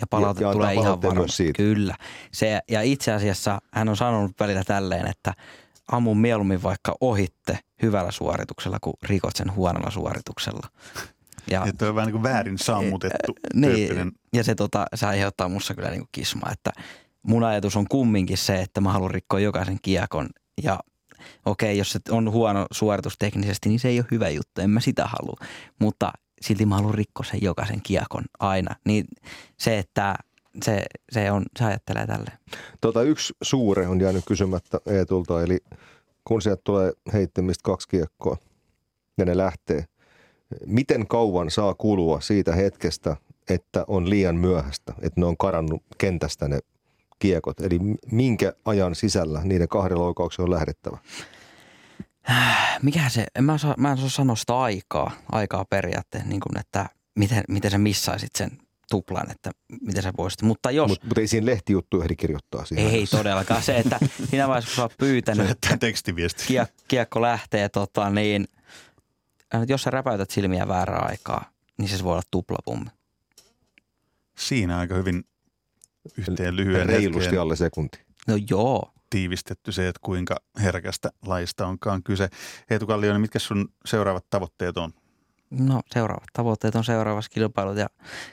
Ja palaute Ja- ja tulee ihan varmasti. siitä. Kyllä. Se, ja itse asiassa hän on sanonut välillä tälleen, että ammun mieluummin vaikka ohitte hyvällä suorituksella, kuin rikot sen huonolla suorituksella. *laughs* Ja, Että on vähän niin kuin väärin sammutettu niin, tyyppinen. ja se, tota, se aiheuttaa mussa kyllä niin kismaa, että mun ajatus on kumminkin se, että mä haluan rikkoa jokaisen kiekon ja okei, jos se on huono suoritus teknisesti, niin se ei ole hyvä juttu, en mä sitä halua, mutta silti mä haluan rikkoa sen jokaisen kiekon aina. Niin se, että se, se, on, se ajattelee tälleen. Tota, yksi suure on jäänyt kysymättä Eetulta, eli kun sieltä tulee heittämistä kaksi kiekkoa ja ne lähtee, miten kauan saa kulua siitä hetkestä, että on liian myöhäistä, että ne on karannut kentästä ne kiekot? Eli minkä ajan sisällä niiden kahden laukauksen on lähdettävä? Mikä se, en mä, saa, mä en saa sanoa sitä aikaa, aikaa periaatteessa, niin kuin, että miten, miten sä missaisit sen tuplan, että miten sä voisit. Mutta jos... Mutta mut ei siinä lehtijuttu ehdi kirjoittaa siihen. Ei todellakaan. Se, että siinä vaiheessa, kun sä oot pyytänyt, Lähettää tekstiviesti. kiek, kiekko lähtee, tota, niin jos sä räpäytät silmiä väärää aikaa, niin se voi olla tuplapummi. Siinä aika hyvin yhteen lyhyen Reilusti hetkeen alle sekunti. No joo. tiivistetty se, että kuinka herkästä laista onkaan kyse. Eetu Kallioinen, mitkä sun seuraavat tavoitteet on? No seuraavat tavoitteet on seuraavassa kilpailut ja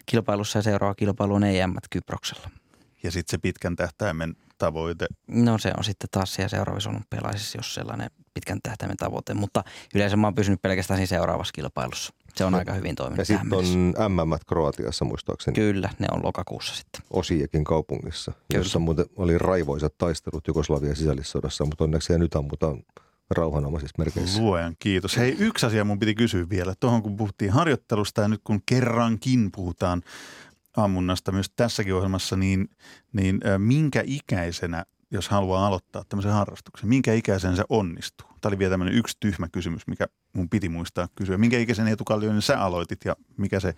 kilpailussa ja seuraava kilpailu on EM Kyproksella. Ja sitten se pitkän tähtäimen tavoite. No se on sitten taas siellä seuraavissa olympialaisissa, jos sellainen pitkän tähtäimen tavoite, mutta yleensä mä oon pysynyt pelkästään siinä seuraavassa kilpailussa. Se on Ja- aika hyvin Ja toiminut tähän sitten on MM Kroatiassa muistaakseni Kyllä, ne on lokakuussa sitten. Osiekin kaupungissa, Kyllä. jossa muuten oli raivoisat taistelut Jugoslavian sisällissodassa, mutta onneksi nyt ammutaan rauhanomaisissa merkeissä. Luojan kiitos. Hei, yksi asia mun piti kysyä vielä. Tuohon kun puhuttiin harjoittelusta ja nyt kun kerrankin puhutaan ammunnasta myös tässäkin ohjelmassa, niin, niin ö, minkä ikäisenä, jos haluaa aloittaa tämmöisen harrastuksen, minkä ikäisen se onnistuu? Tämä oli vielä tämmöinen yksi tyhmä kysymys, mikä mun piti muistaa kysyä. Minkä ikäisen Eetu Kallioinen sä aloitit ja mikä se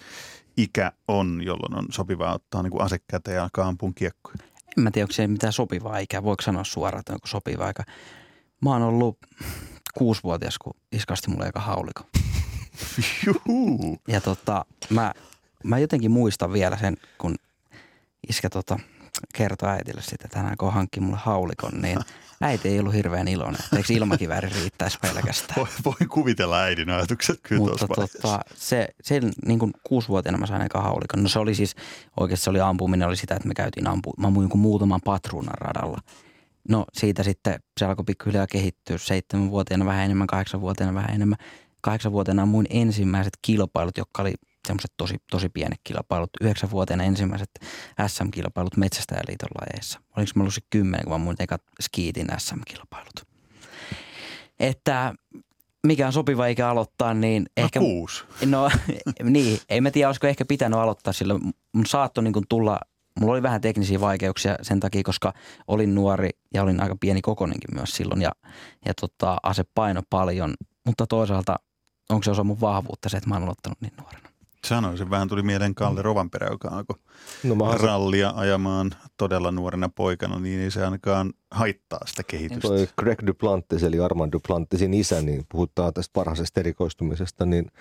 ikä on, jolloin on sopivaa ottaa niin ase käteen ja alkaa ampua kiekkoja? En mä tiedä, onko se mitään sopivaa ikää. Voiko sanoa suoraan, että onko sopiva aika. Mä oon ollut kuusivuotias, kun iskasti mulle eka hauliko. *laughs* Juhu. Ja tota, mä, mä jotenkin muistan vielä sen, kun iskä tota, kertoi äitille sitten, että hän aikoo hankkia mulle haulikon, niin äiti ei ollut hirveän iloinen. Eikö ilmakivääri riittäisi pelkästään? Voi, voi kuvitella äidin ajatukset kyllä Mutta tota, se, sen niin kuin kuusivuotiaana mä sain eka haulikon. No se oli siis, oikeasti se oli ampuminen, oli sitä, että me käytiin ampu. Mä ammuin jonkun muutaman patruunan radalla. No siitä sitten se alkoi pikkuhiljaa kehittyä. Seitsemänvuotiaana vähän enemmän, kahdeksanvuotiaana vähän enemmän. Kahdeksanvuotiaana ammuin ensimmäiset kilpailut, jotka oli semmoiset tosi, tosi pienet kilpailut. Yhdeksänvuotiaana ensimmäiset SM-kilpailut Metsästäjäliiton lajeissa. Oliko mä ollut se kymmenen, kun mä ammuin ekat skiitin SM-kilpailut. Että mikä on sopiva ikä aloittaa, niin No ehkä... kuusi. No *laughs* niin, ei mä tiedä, olisiko ehkä pitänyt aloittaa sillä. Mun saattoi niin kuin tulla, mulla oli vähän teknisiä vaikeuksia sen takia, koska olin nuori ja olin aika pieni kokonenkin myös silloin ja, ja tota, ase paino paljon. Mutta toisaalta onko se osa mun vahvuutta se, että mä oon aloittanut niin nuorena. Sanoisin, vähän tuli mieleen Kalle Rovanperä, joka alkoi No mä rallia ajamaan todella nuorena poikana, niin ei se ainakaan haittaa sitä kehitystä. toi Greg Duplantis, eli Armand Duplantisin isä, niin puhutaan tästä parhaisesta erikoistumisesta, niin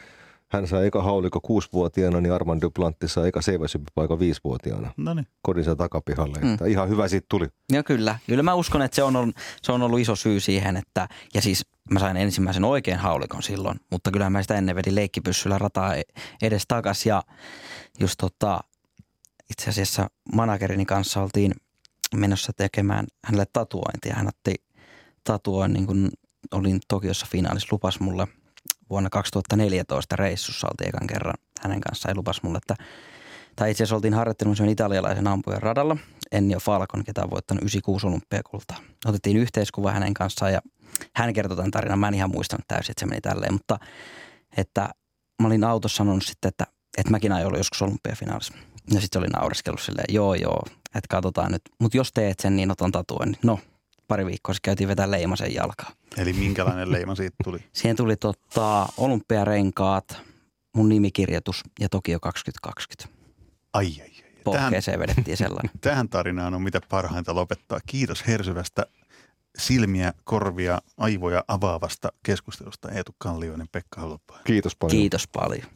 hän sai eka hauliko kuusivuotiaana, niin Armand Duplantis sai eka seiväsyppipaika viisivuotiaana No niin. kodinsa takapihalle. Mm. Että ihan hyvä siitä tuli. Ja kyllä, kyllä mä uskon, että se on, ollut, se on ollut iso syy siihen, että ja siis mä sain ensimmäisen oikein haulikon silloin, mutta kyllä mä sitä ennen vedin leikkipyssyllä rataa edes takas ja just tota, itse asiassa managerini kanssa oltiin menossa tekemään hänelle tatuointia. Hän otti tatuoinnin, kun olin Tokiossa finaalissa, lupas mulle vuonna 2014 reissussa oltiin ekan kerran hänen kanssaan ja lupas mulle, että tai itse asiassa oltiin harjoittelemassa italialaisen ampujan radalla, Ennio Falcon, ketä on voittanut 96 olympiakultaa. Otettiin yhteiskuva hänen kanssaan ja hän kertoi tämän tarinan. Mä en ihan muistanut täysin, että se meni tälleen, mutta että mä olin autossa sanonut sitten, että, että mäkin aion olla joskus olympiafinaalissa. Ja sitten se oli naureskellut silleen, joo joo, että katsotaan nyt. Mutta jos teet sen, niin otan tatuoinnin. No, pari viikkoa sitten käytiin vetää leimasen jalkaa. Eli minkälainen leima siitä tuli? *laughs* Siihen tuli tota, olympiarenkaat, mun nimikirjoitus ja Tokio 2020. Ai, ai, ai. Tähän, Pohkeeseen vedettiin sellainen. *laughs* tähän tarinaan on mitä parhainta lopettaa. Kiitos hersyvästä silmiä, korvia, aivoja avaavasta keskustelusta Eetu Kallioinen, Pekka Holopainen. Kiitos paljon. Kiitos paljon.